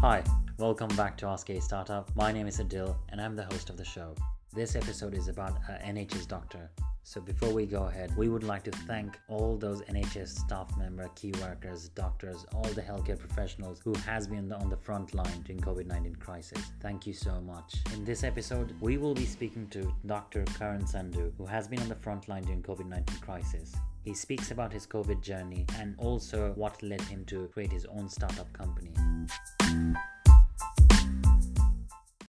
Hi, welcome back to Ask a Startup. My name is Adil and I'm the host of the show. This episode is about an NHS doctor. So before we go ahead, we would like to thank all those NHS staff member, key workers, doctors, all the healthcare professionals who has been on the front line during COVID-19 crisis. Thank you so much. In this episode, we will be speaking to Dr. Karan Sandhu, who has been on the front line during COVID-19 crisis. He speaks about his COVID journey and also what led him to create his own startup company.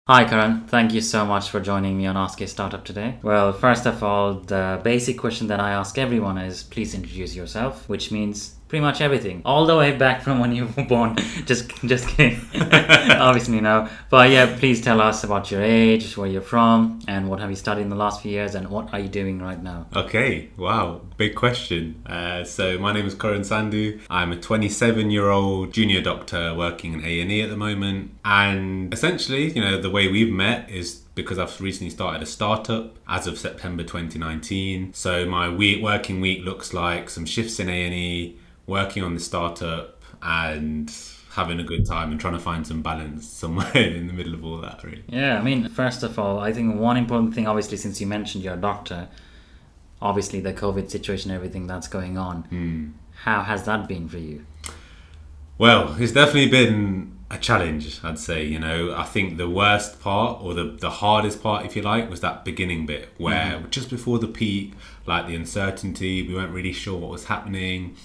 Hi, Karan. Thank you so much for joining me on Ask a Startup today. Well, first of all, the basic question that I ask everyone is please introduce yourself, which means pretty much everything, all the way back from when you were born. just, just kidding. Obviously, no. But yeah, please tell us about your age, where you're from, and what have you studied in the last few years, and what are you doing right now? Okay, wow, big question. Uh, so my name is Karan Sandhu I'm a 27-year-old junior doctor working in A&E at the moment, and essentially, you know, the way we've met is because I've recently started a startup as of September 2019. So my week working week looks like some shifts in A&E, working on the startup and having a good time and trying to find some balance somewhere in the middle of all that really yeah i mean first of all i think one important thing obviously since you mentioned you're a doctor obviously the covid situation everything that's going on mm. how has that been for you well it's definitely been a challenge i'd say you know i think the worst part or the, the hardest part if you like was that beginning bit where mm-hmm. just before the peak like the uncertainty we weren't really sure what was happening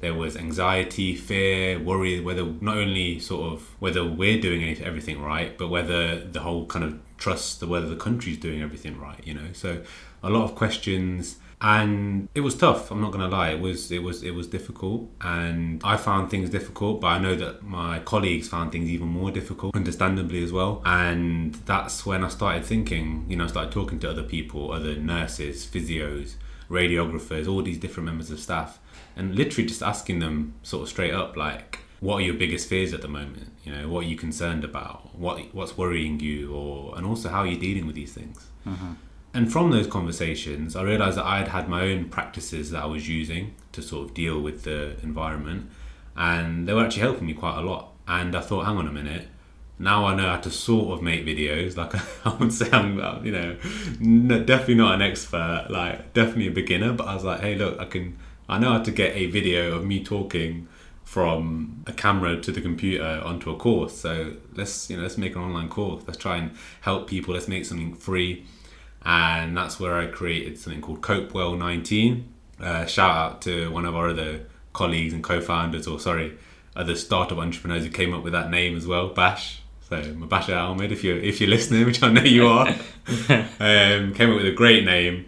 there was anxiety, fear, worry whether not only sort of whether we're doing everything right, but whether the whole kind of trust the whether the country's doing everything right. You know, so a lot of questions, and it was tough. I'm not gonna lie. It was it was it was difficult, and I found things difficult. But I know that my colleagues found things even more difficult, understandably as well. And that's when I started thinking. You know, I started talking to other people, other nurses, physios, radiographers, all these different members of staff and literally just asking them sort of straight up like what are your biggest fears at the moment you know what are you concerned about what what's worrying you or and also how are you dealing with these things mm-hmm. and from those conversations i realized that i had had my own practices that i was using to sort of deal with the environment and they were actually helping me quite a lot and i thought hang on a minute now I know how to sort of make videos. Like I would say, I'm you know definitely not an expert, like definitely a beginner. But I was like, hey, look, I can I know how to get a video of me talking from a camera to the computer onto a course. So let's you know let's make an online course. Let's try and help people. Let's make something free, and that's where I created something called Copewell 19. Uh, shout out to one of our other colleagues and co-founders, or sorry, other startup entrepreneurs who came up with that name as well, Bash. So Mubashir Ahmed, if you're if you're listening, which I know you are, um, came up with a great name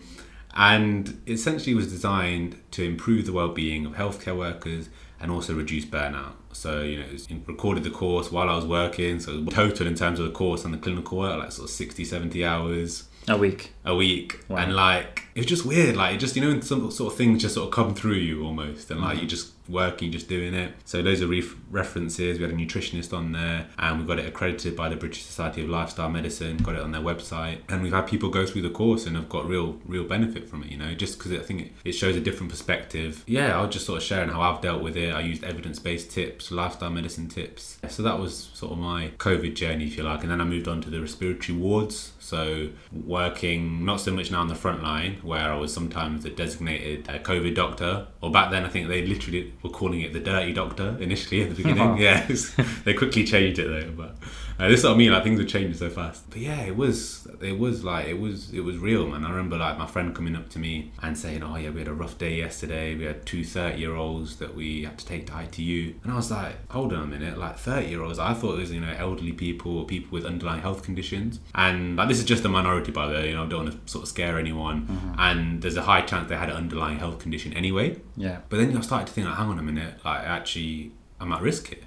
and essentially was designed to improve the well-being of healthcare workers and also reduce burnout. So you know, recorded the course while I was working. So total in terms of the course and the clinical work, like sort of 60, 70 hours a week. A week, wow. and like it was just weird. Like it just you know, some sort of things just sort of come through you almost, and like mm-hmm. you just working, just doing it. So those are ref- references. We had a nutritionist on there, and we got it accredited by the British Society of Lifestyle Medicine. Got it on their website, and we've had people go through the course and have got real, real benefit from it. You know, just because I think it shows a different perspective. Yeah, I was just sort of sharing how I've dealt with it. I used evidence-based tips, lifestyle medicine tips. So that was sort of my COVID journey, if you like, and then I moved on to the respiratory wards. So working not so much now on the front line, where I was sometimes a designated uh, COVID doctor, or back then I think they literally were calling it the Dirty Doctor initially at the beginning. Oh. yes, they quickly changed it though. But uh, this is what I mean. Like things are changing so fast. But yeah, it was it was like it was it was real, man. I remember like my friend coming up to me and saying, "Oh yeah, we had a rough day yesterday. We had two 30 year olds that we had to take to ITU." And I was like, "Hold on a minute, like 30 year olds? I thought it was you know elderly people or people with underlying health conditions." And like this is just a minority, by the way. You know, I don't want to sort of scare anyone. Mm-hmm. And there's a high chance they had an underlying health condition anyway. Yeah. But then I started to think, like, hang on a minute, like actually, I'm at risk here.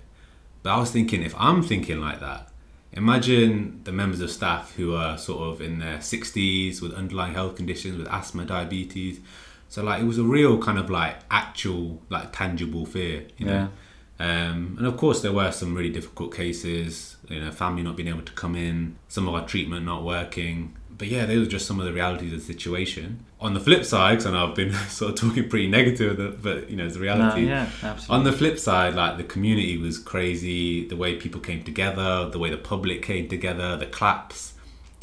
But I was thinking, if I'm thinking like that, imagine the members of staff who are sort of in their 60s with underlying health conditions, with asthma, diabetes. So like, it was a real kind of like actual, like tangible fear. You know? Yeah. Um, and of course, there were some really difficult cases. You know, family not being able to come in, some of our treatment not working but yeah, those are just some of the realities of the situation. On the flip side, because I know I've been sort of talking pretty negative, but you know, it's the reality. No, yeah, absolutely. On the flip side, like the community was crazy. The way people came together, the way the public came together, the claps.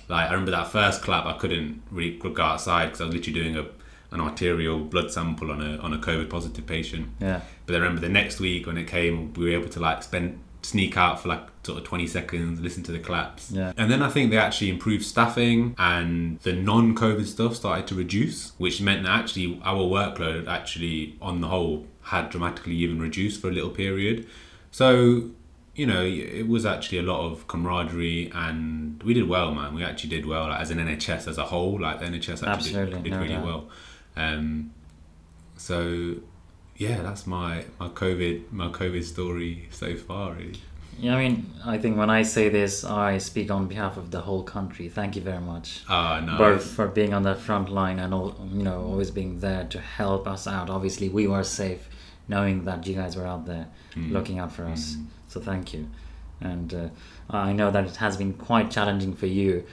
Like I remember that first clap, I couldn't really go outside because I was literally doing a an arterial blood sample on a on a COVID positive patient. Yeah. But I remember the next week when it came, we were able to like spend sneak out for like sort of 20 seconds, listen to the claps. Yeah. And then I think they actually improved staffing and the non COVID stuff started to reduce, which meant that actually our workload actually on the whole had dramatically even reduced for a little period. So, you know, it was actually a lot of camaraderie and we did well, man. We actually did well like, as an NHS as a whole. Like the NHS actually Absolutely, did, did no really doubt. well. Um, so yeah, that's my my COVID my COVID story so far. Really. Yeah, I mean, I think when I say this, I speak on behalf of the whole country. Thank you very much. Ah no. both for being on the front line and all, you know always being there to help us out obviously we were safe knowing that you guys were out there Mm. looking out for us so thank you and uh, i know that it has been quite challenging for you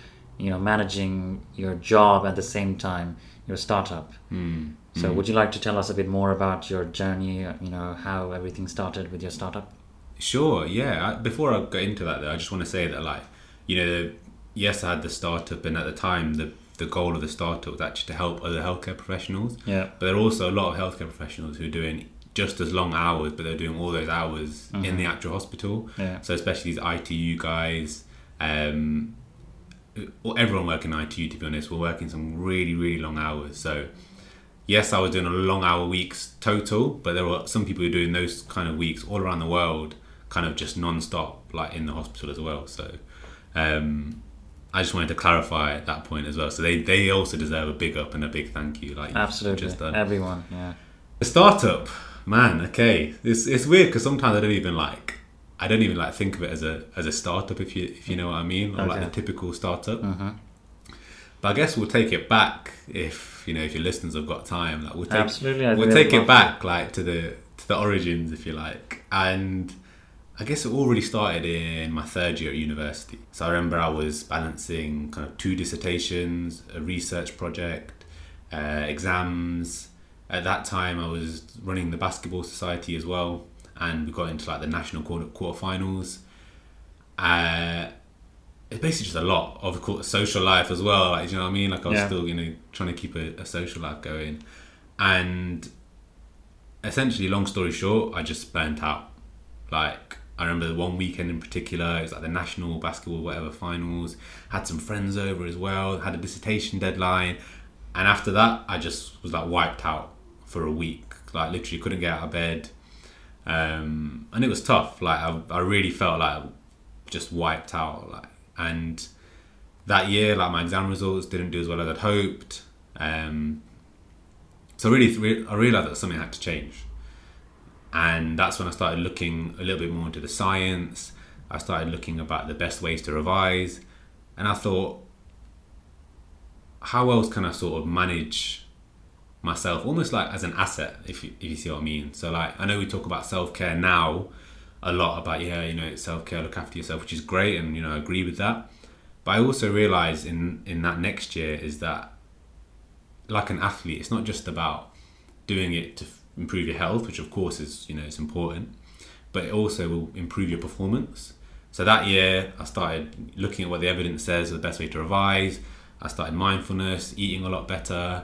you know managing your job at the same time your startup Mm. so would you like to tell us a bit more about your journey uh, you know how everything started with your startup Sure, yeah. I- Before I go into that, though, I just want to say that, like, you know, yes, I had the startup, and at the time, the the goal of the startup was actually to help other healthcare professionals. yeah But there are also a lot of healthcare professionals who are doing just as long hours, but they're doing all those hours in the actual hospital. yeah So especially these ITU guys, um, or everyone working in ITU to be honest, were working some really really long hours. So yes, I was doing a long hour weeks total, but there were some people who were doing those kind of weeks all around the world, kind of just non-stop, like in the hospital as well. So um, I just wanted to clarify that point as well. So they, they also deserve a big up and a big thank you. Like absolutely just done. everyone yeah The startup, man. Okay, it's it's weird because sometimes I don't even like. I don't even like think of it as a as a startup if you if you know what I mean, or like Okay. the typical startup. hmm But I guess we'll take it back if you know if your listeners have got time. Like we'll take absolutely we'll take it back like to the to the origins if you like and i guess it all really started in my third year at university. So i remember i was balancing kind of two dissertations a research project uh, exams. At that time i was running the basketball society as well and we got into like the national quarter quarterfinals. Uh, it's basically just a lot of course social life as well like do you know what i mean? Like i was Yeah. still you know trying to keep a, a social life going. And essentially long story short i just burnt out. Like i remember one weekend in particular it was like the national basketball whatever finals had some friends over as well had a dissertation deadline and after that i just was like wiped out for a week like literally couldn't get out of bed. Um, and it was tough like I, I really felt like just wiped out like and that year like my exam results didn't do as well as i'd hoped. Um, so really re- i realized that something had to change and that's when i started looking a little bit more into the science. I started looking about the best ways to revise. And i thought how else can i sort of manage myself? Almost like as an asset if you, if you see what i mean. So like i know we talk about self-care now a lot about yeah you know self-care look after yourself which is great and you know i agree with that. But i also realized in in that next year is that like an athlete it's not just about doing it to improve your health which of course is you know it's important but it also will improve your performance. So that year i started looking at what the evidence says the best way to revise. I started mindfulness eating a lot better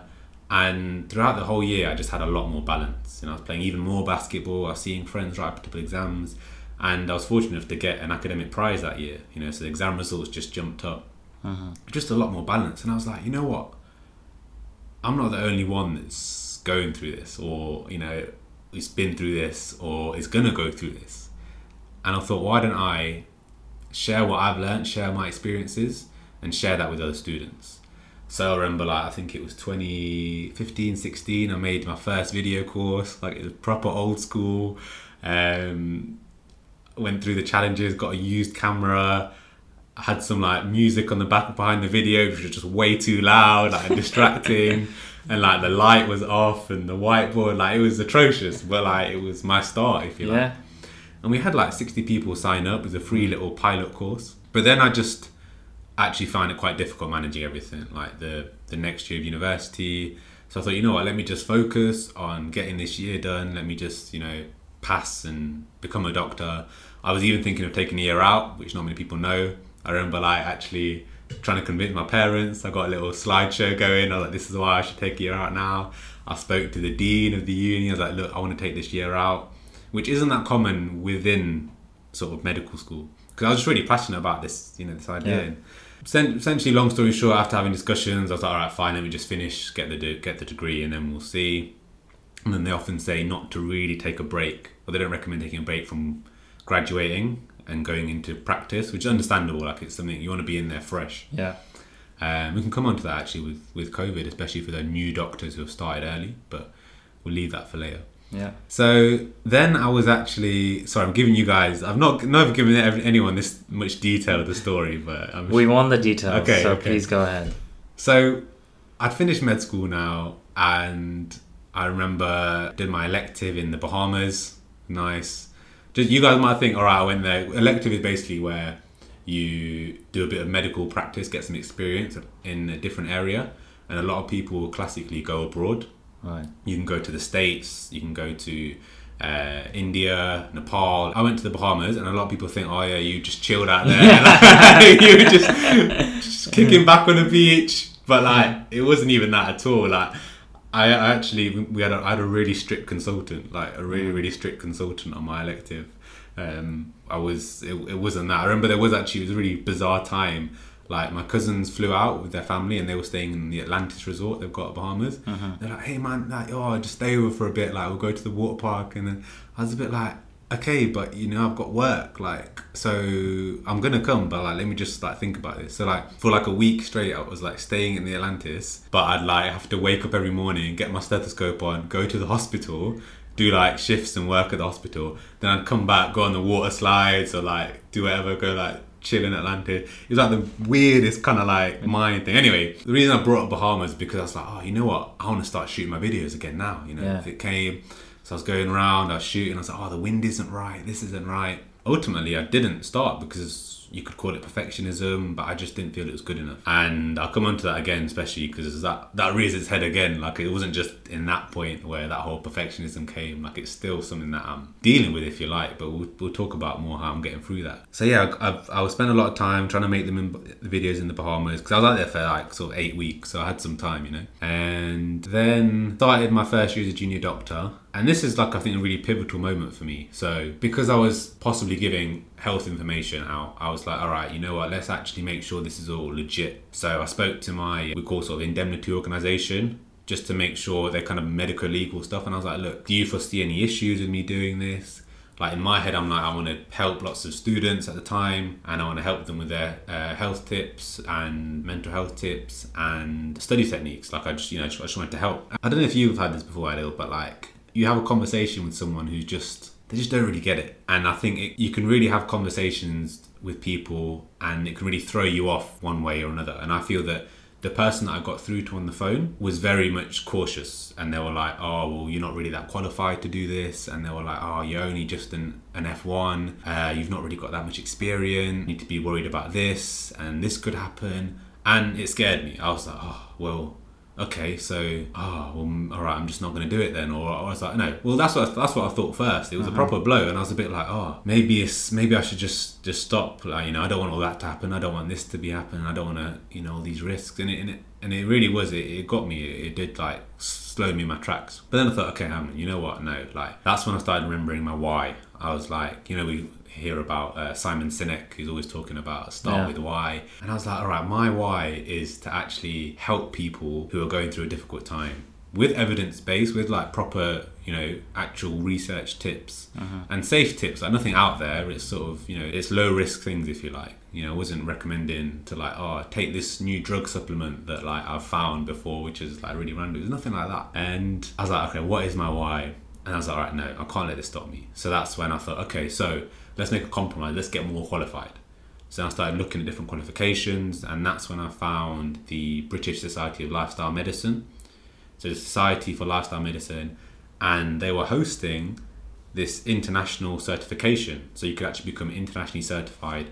and throughout the whole year i just had a lot more balance. You know i was playing even more basketball i was seeing friends write up to exams and i was fortunate enough to get an academic prize that year. You know so the exam results just jumped up. Mm-hmm. Just a lot more balance and i was like you know what? I'm not the only one that's going through this or you know it's been through this or going to go through this. And i thought why don't i share what i've learned share my experiences and share that with other students? So I remember like I think it was 2015 16 I made my first video course like it was proper old school. Um, went through the challenges got a used camera had some like music on the back behind the video which was just way too loud like distracting and like the light was off and the whiteboard like it was atrocious but like it was my start if you like yeah and we had like 60 people sign up as a free little pilot course but then i just actually found it quite difficult managing everything, like the the next year of university. So I thought, you know what, let me just focus on getting this year done. Let me just, you know, pass and become a doctor. I was even thinking of taking a year out, which not many people know. I remember like actually trying to convince my parents. I got a little slideshow going. I was like, this is why I should take a year out now. I spoke to the dean of the uni. I was like, look, I want to take this year out, which isn't that common within sort of medical school. Because I was just really passionate about this, you know, this idea. Yeah. And essentially, long story short, after having discussions, I was like, all right, fine, let me just finish, get the de- get the degree, and then we'll see. And then they often say not to really take a break, or they don't recommend taking a break from graduating and going into practice, which is understandable. Like it's something you want to be in there fresh. Yeah. Um, we can come on to that actually with, with COVID, especially for the new doctors who have started early, but we'll leave that for later. Yeah. So then I was actually sorry. I'm giving you guys. I've not never given anyone this much detail of the story, but I'm We want the details, Okay, so okay. please go ahead. So I'd finished med school now, and I remember did my elective in the Bahamas. Nice. Just you guys might think, all right, I went there. Elective is basically where you do a bit of medical practice, get some experience in a different area, and a lot of people will classically go abroad. Right. You can go to the States, you can go to uh, India, Nepal. I went to the Bahamas, and a lot of people think, oh yeah, you just chilled out there. you were just, just kicking back on the beach. But like, it wasn't even that at all. Like, I actually we had a, I had a really strict consultant, like a really really strict consultant on my elective. Um, I was it, it wasn't that. I remember there was actually it was a really bizarre time. Like my cousins flew out with their family and they were staying in the Atlantis resort they've got Bahamas. They're like, "Hey man, like oh, just stay over for a bit. Like we'll go to the water park." And then I was a bit like, "Okay, but you know I've got work. Like so I'm gonna come, but like let me just like think about this." So like for like a week straight, I was like staying in the Atlantis, but I'd like have to wake up every morning, get my stethoscope on, go to the hospital. Do like shifts and work at the hospital. Then I'd come back, go on the water slides or like do whatever, go like chill in Atlantis. It was like the weirdest kind of like mind thing. Anyway, the reason I brought up Bahamas is because I was like, oh, you know what? I want to start shooting my videos again now. You know, Yeah. if it came. So I was going around, I was shooting. I was like, oh, the wind isn't right. This isn't right. Ultimately, I didn't start because you could call it perfectionism, but I just didn't feel it was good enough. And I'll come on to that again, especially because that that rears its head again. Like it wasn't just in that point where that whole perfectionism came. Like it's still something that I'm dealing with, if you like. But we'll, we'll talk about more how I'm getting through that. So yeah, I've, I was spending a lot of time trying to make them in, the videos in the Bahamas because I was out there for like sort of eight weeks, so I had some time, you know. And then started my first year as a junior doctor. And this is like I think a really pivotal moment for me. So because I was possibly giving health information out, I was like, all right, you know what? Let's actually make sure this is all legit. So I spoke to my we call sort of indemnity organization just to make sure they're kind of medical legal stuff. And I was like, look, do you foresee any issues with me doing this? Like in my head, I'm like, I want to help lots of students at the time, and I want to help them with their uh, health tips and mental health tips and study techniques. Like I just, you know, I just, I just wanted to help. I don't know if you've had this before, Adil, but like you have a conversation with someone who's just they just don't really get it, and I think it, you can really have conversations with people, and it can really throw you off one way or another. And I feel that the person that I got through to on the phone was very much cautious and they were like, oh, well, you're not really that qualified to do this. And they were like, oh, you're only just an, an F1. Uh, you've not really got that much experience. You need to be worried about this and this could happen. And it scared me. I was like, oh, well, okay, so, oh, well, all right, I'm just not going to do it then. Or I was like, no, well, that's what, that's what I thought first. It was a mm-hmm. proper blow. And I was a bit like, oh, maybe it's, maybe I should just, just stop. Like, you know, I don't want all that to happen. I don't want this to be happening. I don't want to, you know, all these risks. And it, and it, and it really was, it, it got me. It, it did like slow me in my tracks. But then I thought, okay, Hammond, you know what? No, like, that's when I started remembering my why. I was like, you know, we, hear about uh, Simon Sinek, who's always talking about start Yeah. with why. And I was like, all right, my why is to actually help people who are going through a difficult time with evidence based, with like proper, you know, actual research tips and safe tips. Like nothing out there. It's sort of, you know, it's low risk things if you like. You know, I wasn't recommending to like, oh, take this new drug supplement that like I've found before, which is like really random. There's nothing like that. And I was like, okay, what is my why? And I was like, all right, no, I can't let this stop me. So that's when I thought, okay, so let's make a compromise. Let's get more qualified. So I started looking at different qualifications, and that's when I found the British Society of Lifestyle Medicine. So the Society for Lifestyle Medicine, and they were hosting this international certification. So you could actually become internationally certified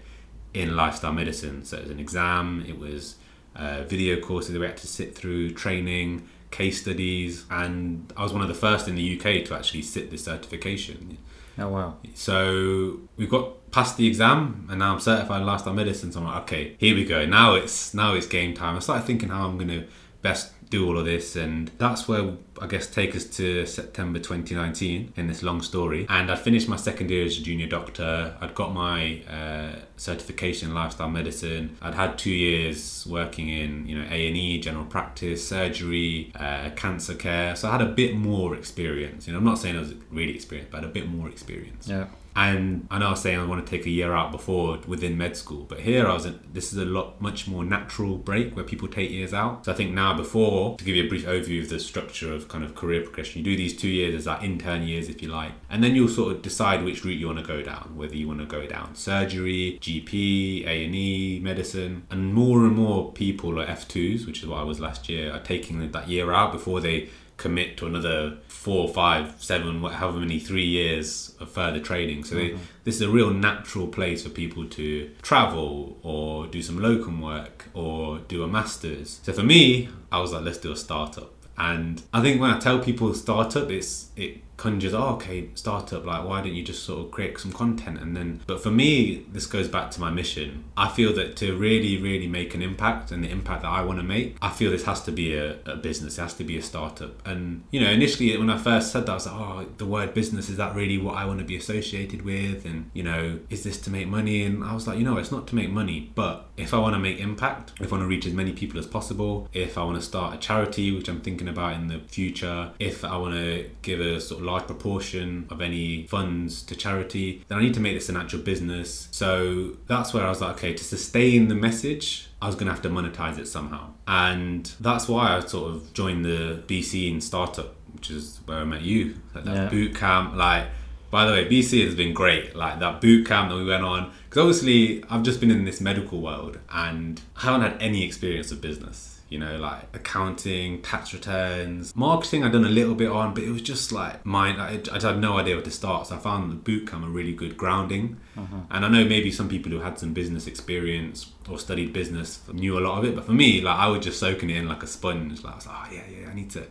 in lifestyle medicine. So it was an exam, it was uh, video courses that we had to sit through, training, case studies, and I was one of the first in the UK to actually sit this certification. Oh wow! So we got past the exam, and now I'm certified in lifestyle medicine. So I'm like, okay, here we go. Now it's now it's game time. I started thinking how I'm going to best do all of this and that's where I guess take us to September 2019 in this long story. And I finished my second year as a junior doctor. I'd got my uh, certification in lifestyle medicine. I'd had two years working in you know A&E general practice surgery uh, cancer care. So I had a bit more experience. You know I'm not saying I was really experienced but I had a bit more experience. Yeah. And I know I was saying I want to take a year out before within med school, but here I was. In, this is a lot much more natural break where people take years out. So I think now before to give you a brief overview of the structure of kind of career progression, you do these two years as like intern years if you like, and then you'll sort of decide which route you want to go down. Whether you want to go down surgery, GP, A and E, medicine, and more and more people are F twos, which is what I was last year, are taking that year out before they commit to another four, five, seven, however many, three years of further training. So mm-hmm. they, this is a real natural place for people to travel or do some locum work or do a master's. So for me, I was like, let's do a startup. And I think when I tell people startup, it's it conjures, oh, okay, startup, like, why don't you just sort of create some content? And then, but for me, this goes back to my mission. I feel that to really, really make an impact and the impact that I want to make, I feel this has to be a, a business, it has to be a startup. And, you know, initially when I first said that, I was like, oh, the word business, is that really what I want to be associated with? And, you know, is this to make money? And I was like, you know, it's not to make money, but if I want to make impact, if I want to reach as many people as possible, if I want to start a charity, which I'm thinking about in the future, if I want to give a sort of large proportion of any funds to charity, then I need to make this an actual business. So that's where I was like, okay, to sustain the message, I was going to have to monetize it somehow. And that's why I sort of joined the BC in startup, which is where I met you. Like that yeah. boot camp, like, by the way, BC has been great. Like that boot camp that we went on, because obviously I've just been in this medical world and I haven't had any experience of business you know, like accounting, tax returns, marketing. I'd done a little bit on, but it was just like mine. I, I had no idea where to start. So I found the bootcamp a really good grounding. Uh-huh. And I know maybe some people who had some business experience or studied business knew a lot of it, but for me, like I was just soaking it in like a sponge. Like I was like, oh yeah, yeah, I need to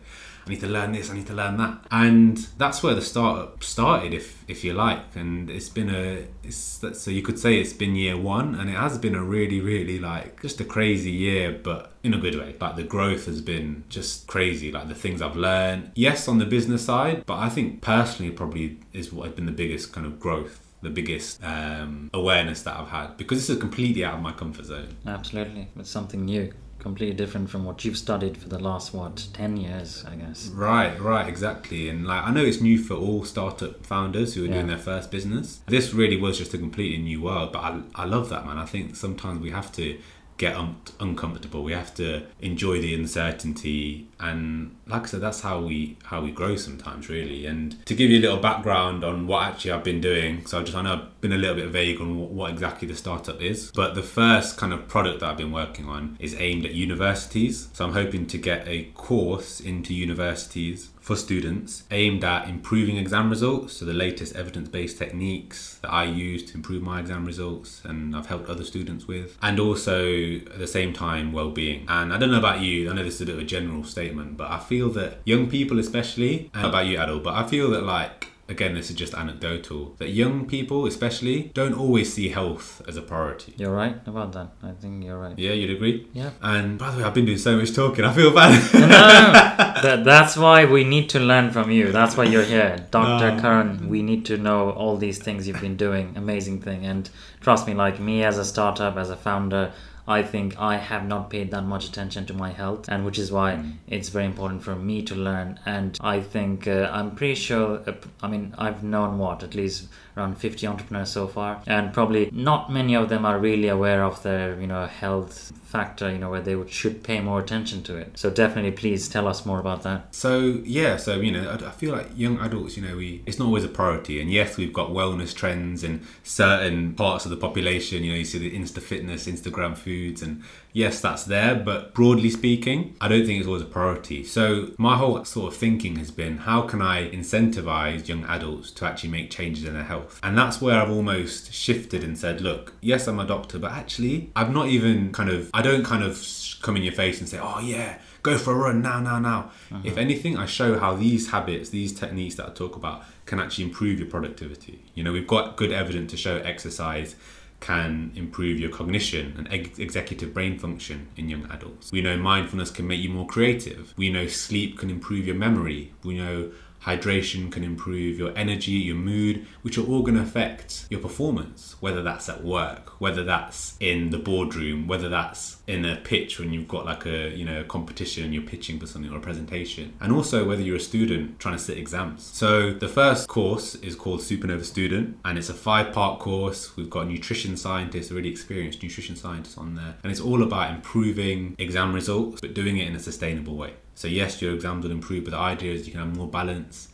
I need to learn this, I need to learn that. And that's where the startup started, if if you like. And it's been a, it's, so you could say it's been year one, and it has been a really, really like just a crazy year, but in a good way. Like the growth has been just crazy. Like the things I've learned, yes, on the business side, but I think personally probably is what has been the biggest kind of growth the biggest um, awareness that I've had because this is completely out of my comfort zone. Absolutely, it's something new completely different from what you've studied for the last what 10 years i guess right right exactly and like i know it's new for all startup founders who are yeah. doing their first business this really was just a completely new world but I, I love that man i think sometimes we have to get un- uncomfortable. We have to enjoy the uncertainty, and like I said, that's how we how we grow sometimes, really. And to give you a little background on what actually I've been doing, so I just I know been a little bit vague on what, exactly the startup is, but the first kind of product that I've been working on is aimed at universities. So I'm hoping to get a course into universities for students aimed at improving exam results. So, the latest evidence based techniques that I use to improve my exam results and I've helped other students with, and also at the same time, well being. And I don't know about you, I know this is a bit of a general statement, but I feel that young people, especially, and about you, Adil, but I feel that like again, this is just anecdotal, that young people, especially, don't always see health as a priority. You're right about that. I think you're right. Yeah, you'd agree? Yeah. And by the way, I've been doing so much talking. I feel bad. no, that, that's why we need to learn from you. That's why you're here. Dr. No. Karan, we need to know all these things you've been doing. Amazing thing. And trust me, like me as a startup, as a founder, I think I have not paid that much attention to my health, and which is why mm. it's very important for me to learn. And I think uh, I'm pretty sure, uh, I mean, I've known what, at least around 50 entrepreneurs so far, and probably not many of them are really aware of their, you know, health factor, you know, where they should pay more attention to it. So definitely, please tell us more about that. So yeah, so you know, I, I feel like young adults, you know, we it's not always a priority, and yes, we've got wellness trends in certain parts of the population. You know, you see the Insta fitness, Instagram foods and yes that's there but broadly speaking i don't think it's always a priority. So my whole sort of thinking has been how can i incentivize young adults to actually make changes in their health? And that's where i've almost shifted and said look yes i'm a doctor but actually i've not even kind of i don't kind of come in your face and say oh yeah go for a run now now now. Uh-huh. If anything i show how these habits these techniques that i talk about can actually improve your productivity. You know we've got good evidence to show exercise can improve your cognition and ex- executive brain function in young adults. We know mindfulness can make you more creative. We know sleep can improve your memory. We know hydration can improve your energy, your mood, which are all going to affect your performance, whether that's at work, whether that's in the boardroom, whether that's in a pitch when you've got like a, you know, competition and you're pitching for something or a presentation. And also whether you're a student trying to sit exams. So the first course is called Supernova Student and it's a five-part course. We've got nutrition scientists, really experienced nutrition scientists on there. And it's all about improving exam results, but doing it in a sustainable way. So yes, your exams will improve, but the idea is you can have more balance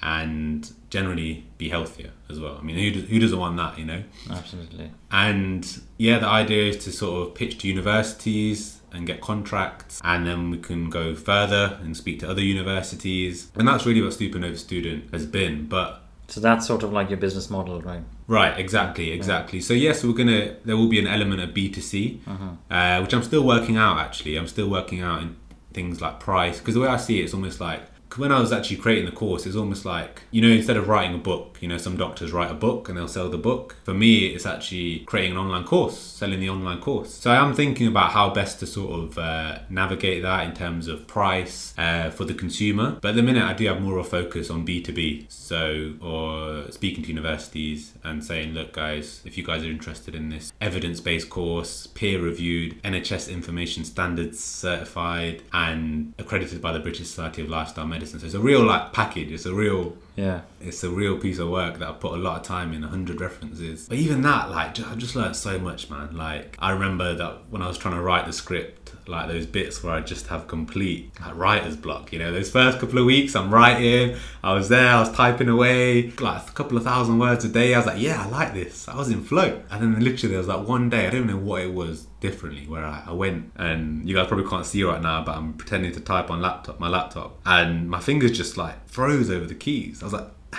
and generally be healthier as well. I mean, who, does, who doesn't want that, you know? Absolutely. And yeah, the idea is to sort of pitch to universities and get contracts, and then we can go further and speak to other universities. And that's really what Supernova Student has been. But So that's sort of like your business model, right? Right, exactly, exactly. So yes, we're gonna. There will be an element of B two C, uh, which I'm still working out. Actually, I'm still working out in things like price because the way I see it, it's almost like when I was actually creating the course, it's almost like you know instead of writing a book, you know some doctors write a book and they'll sell the book. For me, it's actually creating an online course, selling the online course. So I am thinking about how best to sort of uh, navigate that in terms of price uh, for the consumer. But at the minute, I do have more of a focus on B two B. So or speaking to universities and saying, look, guys, if you guys are interested in this evidence based course, peer reviewed, NHS information standards certified, and accredited by the British Society of Lifestyle Medicine. So it's a real like package. It's a real Yeah. it's a real piece of work that I put a lot of time in, 100 references. But even that, like, I just learned so much, man. Like, I remember that when I was trying to write the script, like those bits where I just have complete like, writer's block. You know, those first couple of weeks, I'm writing. I was there, I was typing away, like a couple of thousand words a day. I was like, yeah, I like this. I was in flow. And then literally, there was like one day, I don't know what it was differently, where I, I went and you guys probably can't see right now, but I'm pretending to type on laptop, my laptop, and my fingers just like froze over the keys. I was like.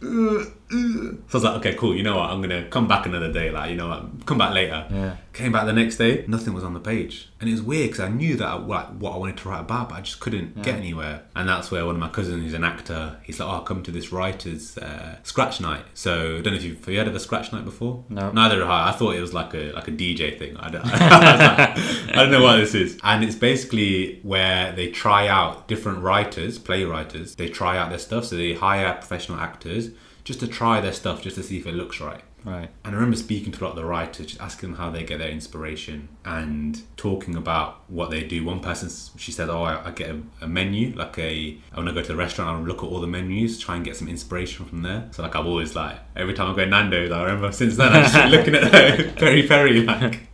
Uh, So I was like, okay, cool. You know what? I'm gonna come back another day. Like, you know what? Come back later. Yeah. Came back the next day. Nothing was on the page, and it was weird because I knew that I, like, what I wanted to write about, but I just couldn't get anywhere. And that's where one of my cousins, who's an actor, he's like, "Oh, I'll come to this writers' uh, scratch night." So I don't know if you've have you heard of a scratch night before. No. Neither have I. I thought it was like a like a DJ thing. I don't, I don't know what this is. And it's basically where they try out different writers, playwriters. They try out their stuff. So they hire professional actors just to try their stuff, just to see if it looks right. Right. And I remember speaking to a lot of the writers, just asking them how they get their inspiration and talking about what they do. One person, she said, Oh, I, I get a, a menu, like a, I want to go to the restaurant, I'll look at all the menus, try and get some inspiration from there. So, like, I've always, like, every time I go to Nando's, I remember since then, I'm just looking at the very peri, like,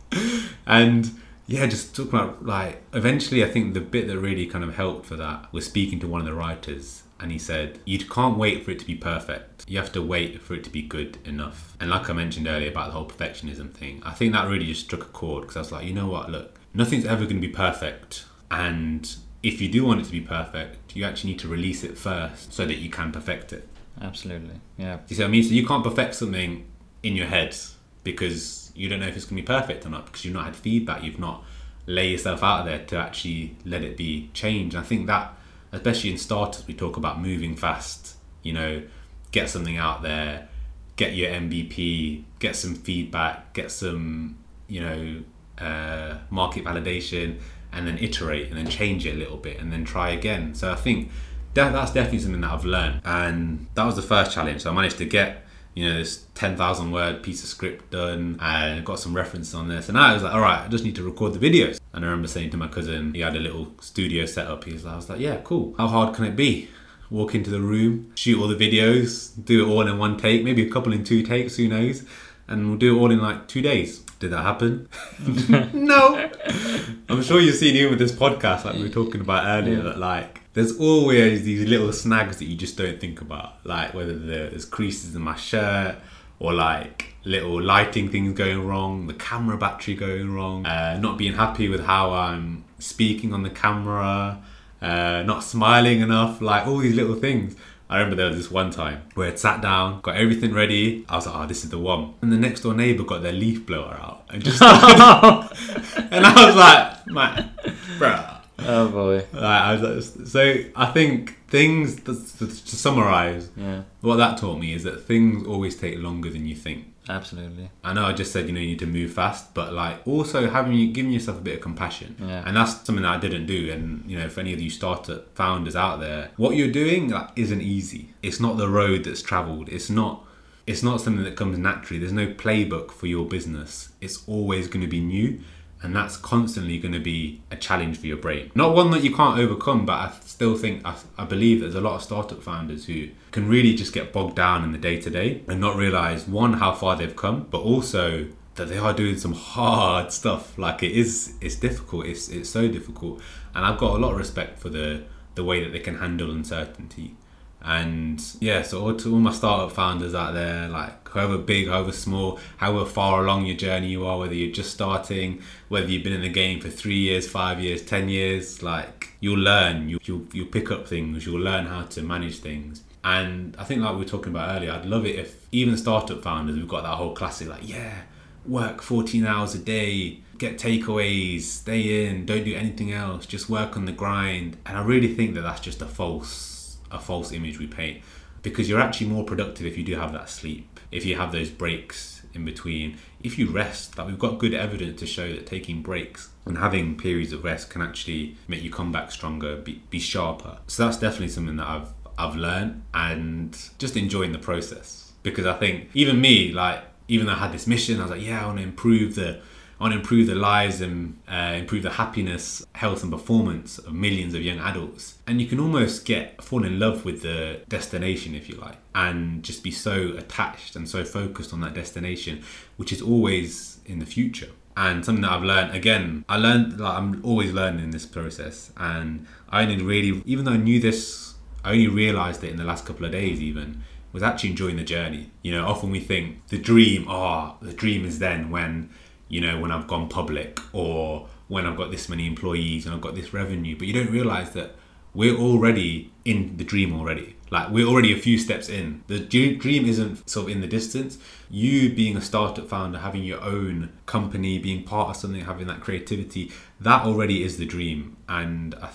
and yeah, just talking about, like, eventually, I think the bit that really kind of helped for that was speaking to one of the writers and he said you can't wait for it to be perfect. You have to wait for it to be good enough. And like i mentioned earlier about the whole perfectionism thing i think that really just struck a chord because i was like you know what? Look nothing's ever going to be perfect. And if you do want it to be perfect you actually need to release it first so that you can perfect it. Absolutely. Yeah. you see what i mean? So you can't perfect something in your head because you don't know if it's going to be perfect or not because you've not had feedback. You've not lay yourself out there to actually let it be changed. I think that especially in starters, we talk about moving fast. You know, get something out there, get your MVP, get some feedback, get some, you know, uh, market validation, and then iterate and then change it a little bit and then try again. So I think that, that's definitely something that I've learned, and that was the first challenge. So I managed to get you know this 10,000 word piece of script done and got some references on this. And I was like all right I just need to record the videos. And I remember saying to my cousin he had a little studio set up. He was like, I was like yeah cool. How hard can it be? Walk into the room shoot all the videos do it all in one take maybe a couple in two takes who knows? And we'll do it all in like two days. Did that happen? No. I'm sure you've seen even with this podcast like we were talking about earlier that like there's always these little snags that you just don't think about, like whether there's creases in my shirt or like little lighting things going wrong, the camera battery going wrong, uh, not being happy with how I'm speaking on the camera, uh, not smiling enough, like all these little things. I remember there was this one time where I'd sat down, got everything ready. I was like, oh, this is the one. And the next door neighbour got their leaf blower out and just and I was like, man, bruh. Oh boy. Like, I was so I think things, to, to, to summarise, Yeah. what that taught me is that things always take longer than you think. Absolutely. I know I just said you know you need to move fast, but like also having you giving yourself a bit of compassion, Yeah. and that's something that I didn't do. And you know, for any of you startup founders out there, what you're doing like, isn't easy. It's not the road that's travelled. It's not. It's not something that comes naturally. There's no playbook for your business. It's always going to be new, and that's constantly going to be a challenge for your brain. Not one that you can't overcome, but I still think I, I believe there's a lot of startup founders who can really just get bogged down in the day to day and not realize one how far they've come, but also that they are doing some hard stuff. Like it is, it's difficult. It's it's so difficult, and I've got a lot of respect for the the way that they can handle uncertainty. And yeah, so all, to all my startup founders out there, like however big, however small, however far along your journey you are, whether you're just starting, whether you've been in the game for three years, five years, ten years, like you'll learn, you, you'll, you'll pick up things, you'll learn how to manage things. And I think, like we were talking about earlier, I'd love it if even startup founders, we've got that whole classic, like, yeah, work 14 hours a day, get takeaways, stay in, don't do anything else, just work on the grind. And I really think that that's just a false a false image we paint because you're actually more productive if you do have that sleep, if you have those breaks in between, if you rest. Like we've got good evidence to show that taking breaks and having periods of rest can actually make you come back stronger, be, be sharper. So that's definitely something that I've I've learned and just enjoying the process because I think even me like even though I had this mission, I was like, yeah, I want to improve the To improve the lives and uh, improve the happiness, health, and performance of millions of young adults. And you can almost get fall in love with the destination, if you like, and just be so attached and so focused on that destination, which is always in the future. And something that I've learned again, I learned like I'm always learning in this process, and I only really, even though I knew this, I only realised it in the last couple of days, even was actually enjoying the journey. You know, often we think the dream, oh, the dream is then when you know, when I've gone public or when I've got this many employees and I've got this revenue. But you don't realize that we're already in the dream already. Like we're already a few steps in. The dream isn't sort of in the distance. You being a startup founder, having your own company, being part of something, having that creativity, that already is the dream. And I,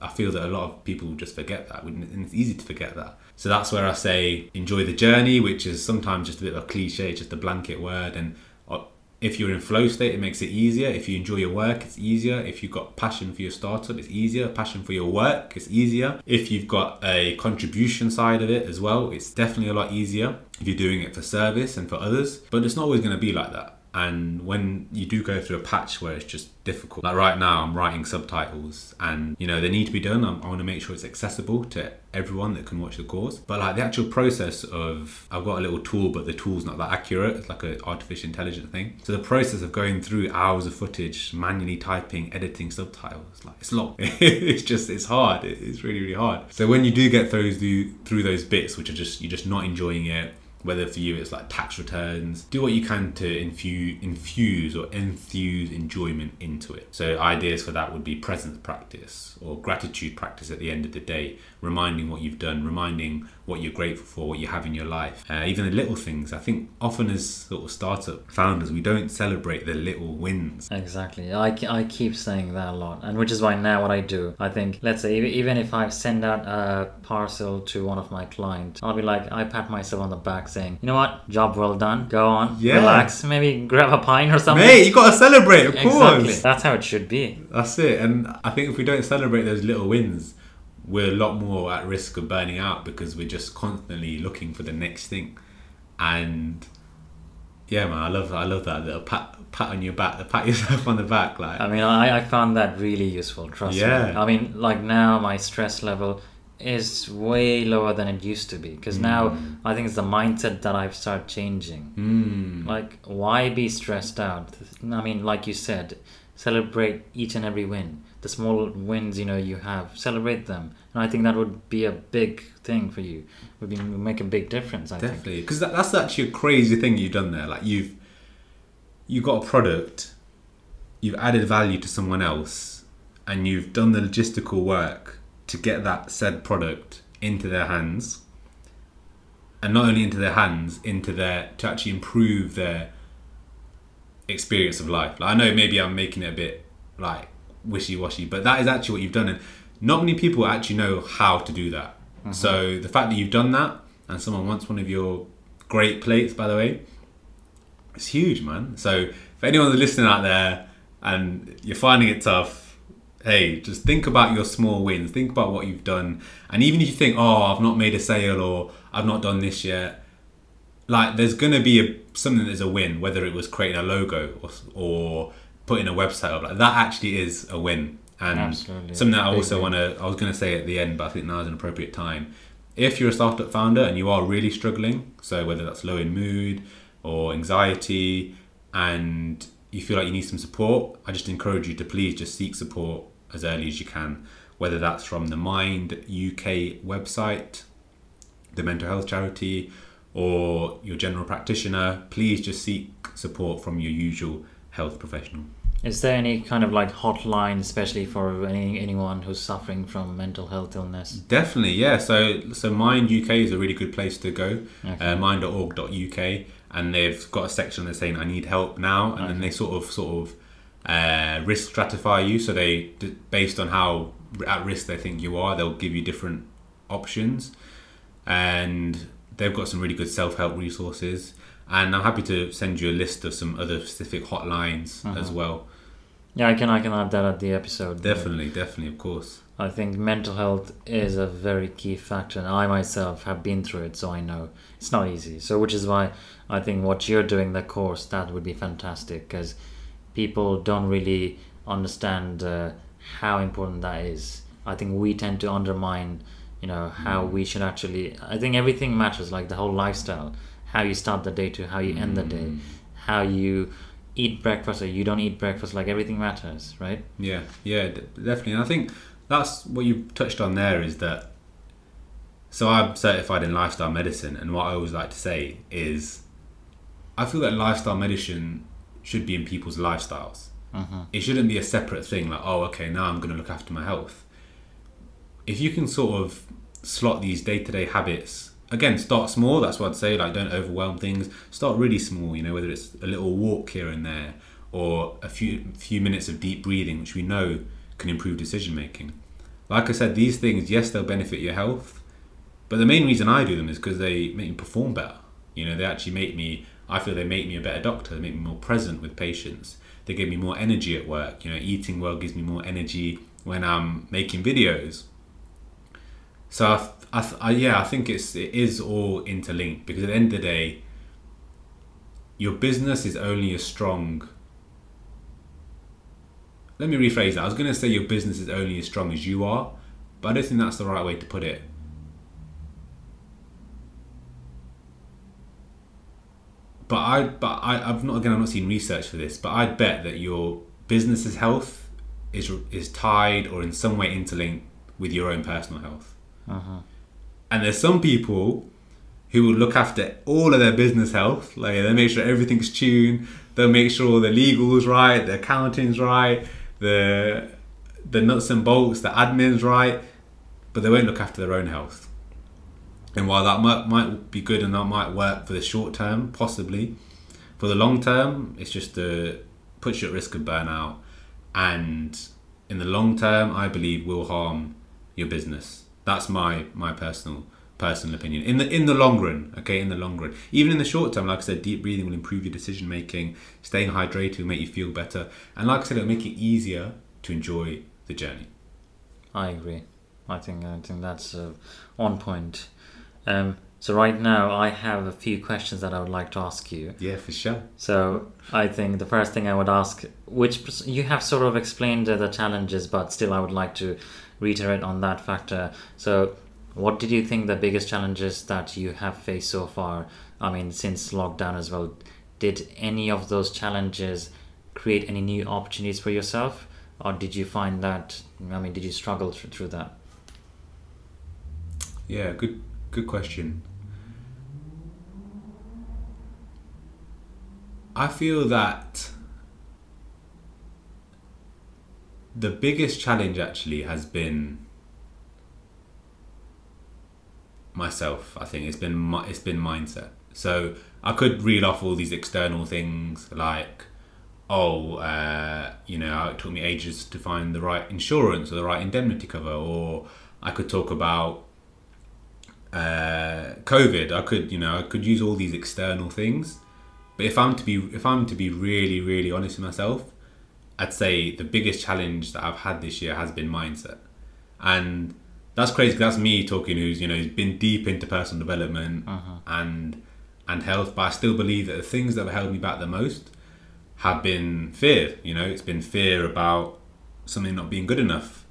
I feel that a lot of people just forget that, and it's easy to forget that. So that's where I say enjoy the journey, which is sometimes just a bit of a cliche, just a blanket word, and if you're in flow state, it makes it easier. If you enjoy your work, it's easier. If you've got passion for your startup, it's easier. Passion for your work, it's easier. If you've got a contribution side of it as well, it's definitely a lot easier. If you're doing it for service and for others, but it's not always going to be like that. And when you do go through a patch where it's just difficult, like right now, I'm writing subtitles and you know they need to be done. I'm, i want to make sure it's accessible to everyone that can watch the course. But like the actual process of, I've got a little tool, but the tool's not that accurate. It's like an artificial intelligence thing. So the process of going through hours of footage, manually typing, editing subtitles, like it's long. it's just it's hard. It's really really hard. So when you do get through through those bits, which are just you're just not enjoying it whether for you it's like tax returns. Do what you can to infuse infuse or infuse enjoyment into it. So ideas for that would be presence practice or gratitude practice at the end of the day reminding what you've done reminding what you're grateful for what you have in your life uh, even the little things i think often as sort of startup founders we don't celebrate the little wins exactly i, I keep saying that a lot and which is why now what i do i think let's say even if i send out a parcel to one of my clients i'll be like i pat myself on the back saying, you know what, job well done. Go on, yeah. relax, maybe grab a pint or something. Mate, you gotta celebrate, of course. Exactly. That's how it should be. That's it. And I think if we don't celebrate those little wins, we're a lot more at risk of burning out because we're just constantly looking for the next thing. And yeah, man, I love I love that little pat pat on your back, pat yourself on the back, like. I mean, I, I found that really useful. Trust yeah. me. I mean, like now my stress level is way lower than it used to be because mm. now I think it's the mindset that I've started changing. Mm. Like, why be stressed out? I mean, like you said, celebrate each and every win. The small wins you know you have celebrate them. And i think that would be a big thing for you. Would be would make a big difference i think. Definitely, because that, that's actually a crazy thing you've done there. Like you've you've got a product, you've added value to someone else, and you've done the logistical work to get that said product into their hands, and not only into their hands, into their to actually improve their experience of life. Like I know maybe I'm making it a bit like wishy washy, but that is actually what you've done, and not many people actually know how to do that. Mm-hmm. So the fact that you've done that, and someone wants one of your great plates, by the way, it's huge, man. So if anyone's listening out there and you're finding it tough, hey, just think about your small wins. Think about what you've done, and even if you think, oh, I've not made a sale or I've not done this yet, like there's gonna be a, something that's a win, whether it was creating a logo or, or putting in a website up. Like that actually is a win, and Absolutely. something that I also want to. I was gonna say at the end, but I think now is an appropriate time. If you're a startup founder and you are really struggling, so whether that's low in mood or anxiety, and you feel like you need some support, I just encourage you to please just seek support as early as you can, whether that's from the Mind UK website, the mental health charity, or your general practitioner. Please just seek support from your usual health professional. Is there any kind of like hotline, especially for any anyone who's suffering from mental health illness? Definitely, yeah. So, so Mind UK is a really good place to go. Okay. Uh, mind.org.uk, and they've got a section that's saying "I need help now," and then they sort of, sort of, uh, risk stratify you. So they, based on how at risk they think you are, they'll give you different options, and they've got some really good self help resources. And I'm happy to send you a list of some other specific hotlines as well. Yeah, I can I can add that at the episode. Definitely, definitely, of course. I think mental health is a very key factor, and I myself have been through it, so I know it's not easy. So, which is why I think what you're doing, the course, that would be fantastic because people don't really understand uh, how important that is. I think we tend to undermine, you know, how we should actually. I think everything matters, like the whole lifestyle, how you start the day to how you end the day, how you eat breakfast or you don't eat breakfast. Like everything matters, right? Yeah, yeah, definitely. And I think that's what you touched on there is that. So I'm certified in lifestyle medicine, and what I always like to say is, I feel that lifestyle medicine should be in people's lifestyles. Mm-hmm. It shouldn't be a separate thing. Like, oh, okay, now I'm going to look after my health. If you can sort of slot these day-to-day habits again, start small. That's what I'd say. Like, don't overwhelm things. Start really small. You know, whether it's a little walk here and there, or a few few minutes of deep breathing, which we know can improve decision making. Like I said, these things, yes, they'll benefit your health, but the main reason I do them is because they make me perform better. You know, they actually make me. I feel they make me a better doctor. They make me more present with patients. They give me more energy at work. You know, eating well gives me more energy when I'm making videos. So I, th- I, I, yeah, I think it's it is all interlinked because at the end of the day, your business is only as strong. Let me rephrase that. I was going to say your business is only as strong as you are, but I don't think that's the right way to put it. But I, but I, I've not again. I've not seen research for this, but I'd bet that your business's health is is tied or in some way interlinked with your own personal health. Uh-huh. And there's some people who will look after all of their business health. Like they make sure everything's tuned. They'll make sure the legal's right, the accounting's right, the the nuts and bolts, the admin's right, but they won't look after their own health. And while that might, might be good and that might work for the short term, possibly, for the long term, it's just uh, puts you at risk of burnout. And in the long term, I believe will harm your business. That's my my personal personal opinion. In the in the long run, okay, in the long run. Even in the short term, like I said, deep breathing will improve your decision making. Staying hydrated will make you feel better, and like I said, it'll make it easier to enjoy the journey. I agree. I think I think that's uh, on point. Um, so right now I have a few questions that I would like to ask you. Yeah, for sure. So I think the first thing I would ask, which you have sort of explained the challenges, but still I would like to reiterate on that factor. So, what did you think the biggest challenges that you have faced so far? I mean, since lockdown as well, did any of those challenges create any new opportunities for yourself, or did you find that? I mean, did you struggle through, through that? Yeah, good good question. I feel that the biggest challenge actually has been myself. I think it's been it's been mindset. So I could reel off all these external things like, oh, uh, you know, it took me ages to find the right insurance or the right indemnity cover, or I could talk about uh, COVID. I could, you know, I could use all these external things. But if I'm to be, if I'm to be really, really honest with myself, I'd say the biggest challenge that I've had this year has been mindset, and that's crazy. that's me talking, who's you know, who's been deep into personal development uh-huh. and and health. But I still believe that the things that have held me back the most have been fear. You know, it's been fear about something not being good enough.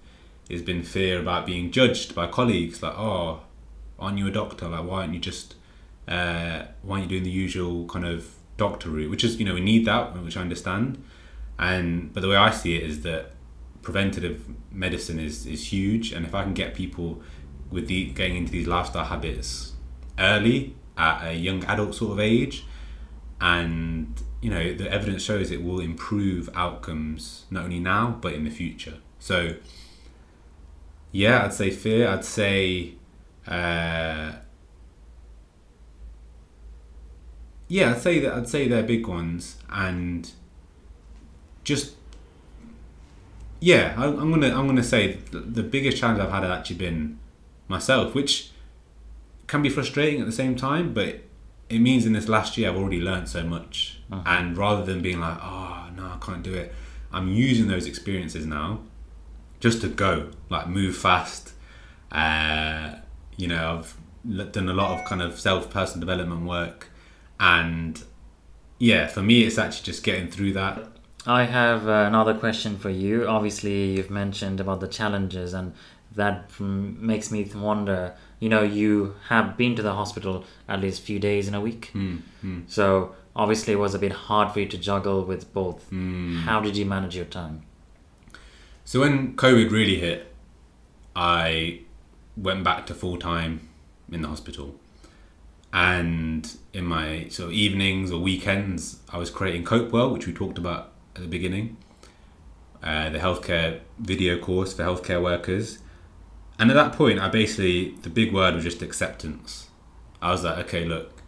It's been fear about being judged by colleagues. Like, oh, aren't you a doctor? Like, why aren't you just uh, why aren't you doing the usual kind of doctor route? Which is, you know, we need that, which I understand. And but the way I see it is that preventative medicine is is huge, and if I can get people with the getting into these lifestyle habits early at a young adult sort of age, and you know the evidence shows it will improve outcomes not only now but in the future. So yeah, I'd say fear. I'd say uh, yeah, I'd say that I'd say they're big ones, and just yeah, I, am gonna I'm gonna say the biggest challenge I've had has actually been myself, which can be frustrating at the same time, but it means in this last year I've already learned so much, uh-huh. and rather than being like, oh no, I can't do it, I'm using those experiences now just to go, like move fast. Uh, you know, I've done a lot of kind of self personal development work, and yeah, for me, it's actually just getting through that. I have uh, another question for you. Obviously, you've mentioned about the challenges, and that makes me wonder. You know, you have been to the hospital at least a few days in a week, mm, mm. so obviously it was a bit hard for you to juggle with both. Mm. How did you manage your time? So when COVID really hit, I went back to full time in the hospital. And in my sort of evenings or weekends, I was creating Copewell, which we talked about at the beginning, uh, the healthcare video course for healthcare workers. And at that point, I basically, the big word was just acceptance. I was like, okay, look,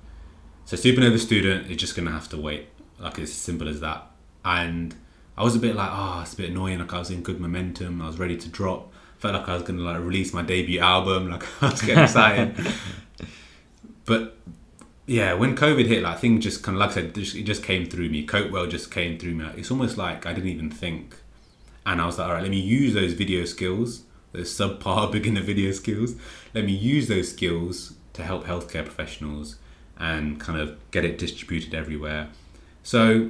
so Supernova student is just going to have to wait. Like, it's as simple as that. And I was a bit like, oh, it's a bit annoying. Like, I was in good momentum. I was ready to drop felt like I was gonna like release my debut album. Like I was getting excited. but yeah, when COVID hit, like things just kind of like I said, it just came through me. Copewell just came through me. It's almost like I didn't even think, and I was like, all right, let me use those video skills, those subpar beginner video skills. Let me use those skills to help healthcare professionals and kind of get it distributed everywhere. So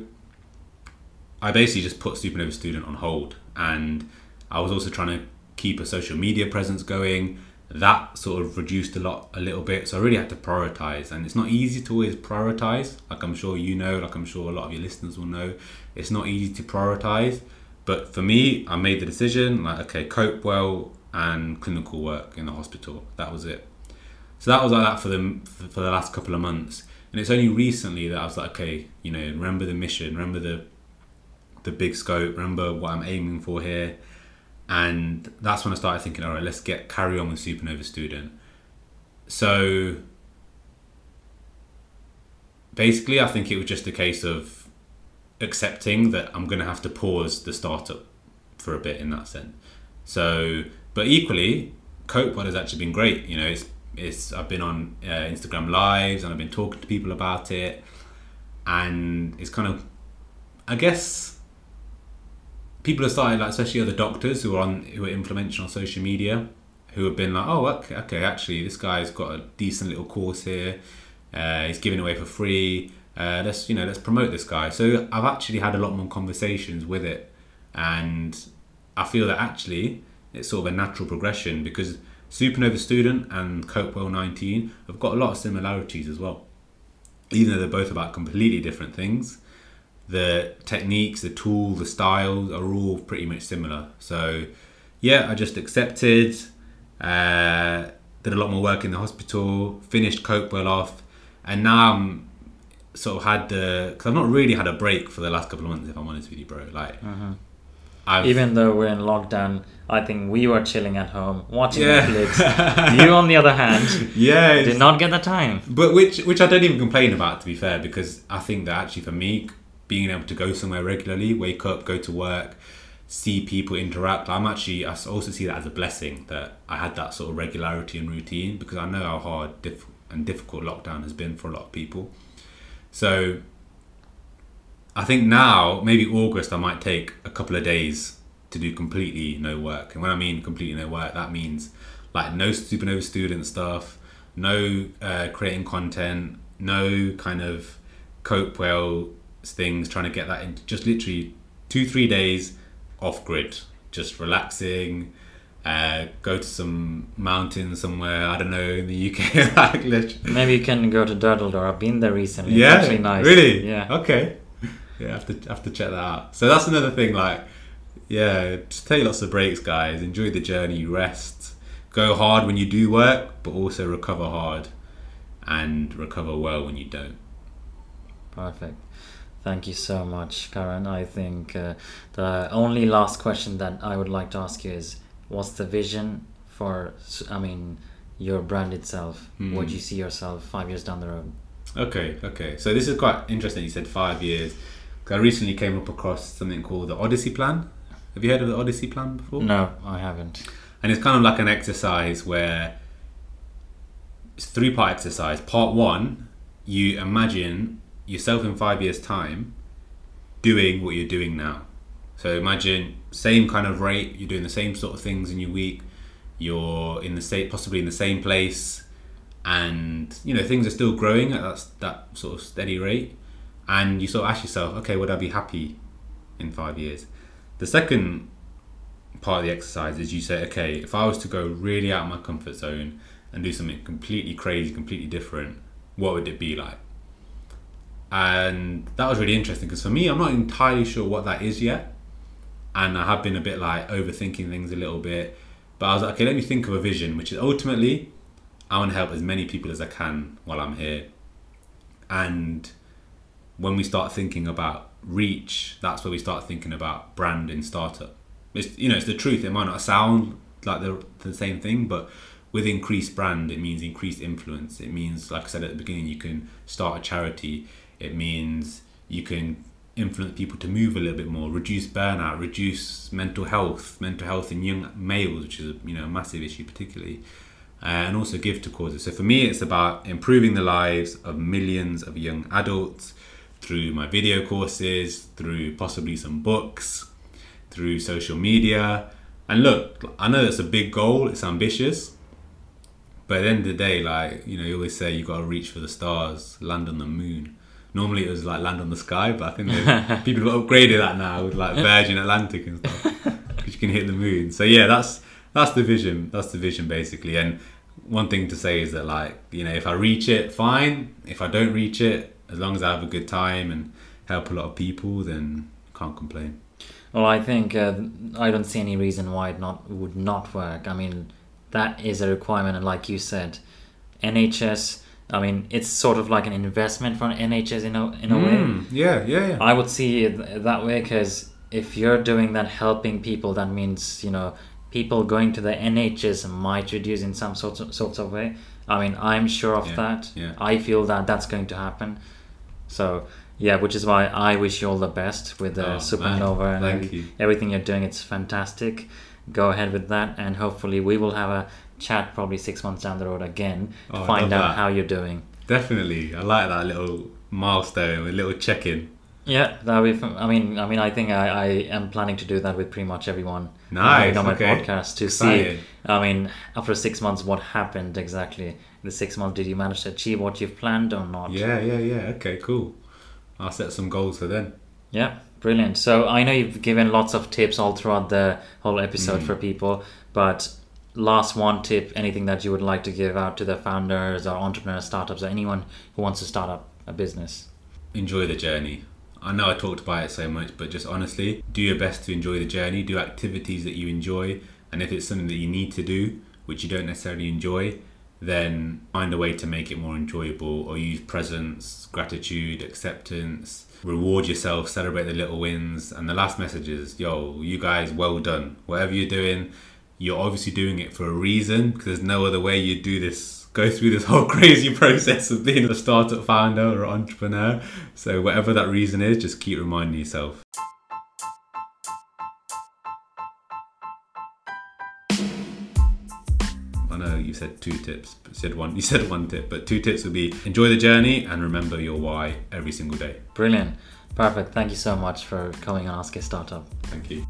I basically just put Supernova Student on hold, and I was also trying to keep a social media presence going. That sort of reduced a lot, a little bit. So I really had to prioritize, and it's not easy to always prioritize. Like I'm sure you know, like I'm sure a lot of your listeners will know, it's not easy to prioritize. But for me, I made the decision like, okay, Copewell and clinical work in the hospital. That was it. So that was like that for the for the last couple of months, and it's only recently that I was like, okay, you know, remember the mission, remember the the big scope, remember what I'm aiming for here and that's when I started thinking, all right, let's get carry on with Supernova Student. So basically, I think it was just a case of accepting that I'm going to have to pause the startup for a bit in that sense. So, but equally, Copewell has actually been great. You know, it's it's I've been on uh, Instagram lives and I've been talking to people about it, and it's kind of, I guess people have started, like especially other doctors who are on who are influential on social media, who have been like, oh, okay, okay actually, this guy's got a decent little course here. Uh, he's giving away for free. Uh, let's you know, let's promote this guy. So I've actually had a lot more conversations with it, and I feel that actually it's sort of a natural progression because Supernova Student and Copewell 19 have got a lot of similarities as well. Even though they're both about completely different things, the techniques, the tool, the styles are all pretty much similar. So, yeah, I just accepted. Uh, did a lot more work in the hospital. Finished Copewell off, and now I'm sort of had the because I've not really had a break for the last couple of months. If I'm honest with you, bro. Like, I've Even though we're in lockdown, I think we were chilling at home watching Yeah. Netflix. you, on the other hand, yeah, did not get the time. But which which I don't even complain about to be fair because I think that actually for me being able to go somewhere regularly, wake up, go to work, see people interact, I'm actually I also see that as a blessing that I had that sort of regularity and routine because I know how hard diff- and difficult lockdown has been for a lot of people. So I think now maybe August I might take a couple of days to do completely no work. And when I mean completely no work, that means like no supernova student stuff, no uh, creating content, no kind of Copewell things, trying to get that into just literally two, three days off grid, just relaxing. Uh, go to some mountain somewhere. I don't know in the UK. like, Maybe you can go to Durdle Door. I've been there recently. yeah, it's actually nice. Really? Yeah. Okay. Yeah, I have to have to check that out. So that's another thing. Like, yeah, just take lots of breaks, guys. Enjoy the journey. Rest. Go hard when you do work, but also recover hard, and recover well when you don't. Perfect. Thank you so much, Karan. I think uh, the only last question that I would like to ask you is what's the vision for, I mean, your brand itself? Where do you see yourself five years down the road? Okay, okay. So this is quite interesting. You said five years. I recently came up across something called the Odyssey Plan. Have you heard of the Odyssey Plan before? No, I haven't. and it's kind of like an exercise where it's three part exercise. Part one, you imagine yourself in five years' time doing what you're doing now. So imagine same kind of rate, you're doing the same sort of things in your week, you're in the same possibly in the same place, and you know things are still growing at that, that sort of steady rate, and you sort of ask yourself, okay, would I be happy in five years? The second part of the exercise is you say, okay, if I was to go really out of my comfort zone and do something completely crazy, completely different, what would it be like? And that was really interesting because for me, I'm not entirely sure what that is yet. And I have been a bit like overthinking things a little bit. But I was like, okay, let me think of a vision, which is ultimately, I want to help as many people as I can while I'm here. And when we start thinking about reach, that's where we start thinking about brand in startup. It's you know it's the truth. It might not sound like the the same thing, but with increased brand, it means increased influence. It means, like I said at the beginning, you can start a charity. It means you can influence people to move a little bit more, reduce burnout, reduce mental health, mental health in young males, which is you know a massive issue particularly, uh, and also give to causes. So for me, it's about improving the lives of millions of young adults through my video courses, through possibly some books, through social media. And look, I know that's a big goal, it's ambitious. But at the end of the day, like, you know, you always say you gotta reach for the stars, land on the moon. Normally it was like land on the sky, but I think people have upgraded that now with like Virgin Atlantic and stuff. Because you can hit the moon. So yeah, that's that's the vision. That's the vision basically. And one thing to say is that like, you know, if I reach it, fine. If I don't reach it, as long as I have a good time and help a lot of people, then can't complain. Well, I think uh, I don't see any reason why it not would not work. I mean, that is a requirement, and like you said, NHS. I mean, it's sort of like an investment for NHS in a in a way. Mm, yeah, yeah, yeah. I would see it that way because if you're doing that, helping people, that means you know people going to the NHS might reduce in some sorts of, sorts of way. I mean, I'm sure of Yeah, that. yeah. I feel that that's going to happen. So yeah, which is why I wish you all the best with the Oh, man. supernova and Thank every- you. everything you're doing. It's fantastic. Go ahead with that, and hopefully we will have a chat probably six months down the road again to Oh, find out that. how you're doing. Definitely. I like that little milestone, a little check in. Yeah, that would I mean, I mean, I think I, I am planning to do that with pretty much everyone. Nice, on my okay. podcast to Excited. see. I mean, after six months, what happened exactly? In the six months, did you manage to achieve what you've planned or not? Yeah, yeah, yeah. Okay, cool. I'll set some goals for then. Yeah, brilliant. So I know you've given lots of tips all throughout the whole episode Mm. for people, but last one tip, anything that you would like to give out to the founders or entrepreneurs, startups, or anyone who wants to start up a business? Enjoy the journey. I know I talked about it so much, but just honestly, do your best to enjoy the journey. Do activities that you enjoy, and if it's something that you need to do, which you don't necessarily enjoy, then find a way to make it more enjoyable or use presence, gratitude, acceptance, reward yourself, celebrate the little wins. And the last message is yo, you guys, well done. Whatever you're doing, you're obviously doing it for a reason because there's no other way you do this. Go through this whole crazy process of being a startup founder or entrepreneur. So, whatever that reason is, just keep reminding yourself. I know you said two tips, but you said one. You said one tip, but two tips would be enjoy the journey and remember your why every single day. Brilliant. Perfect. Thank you so much for coming on Ask a Startup. Thank you.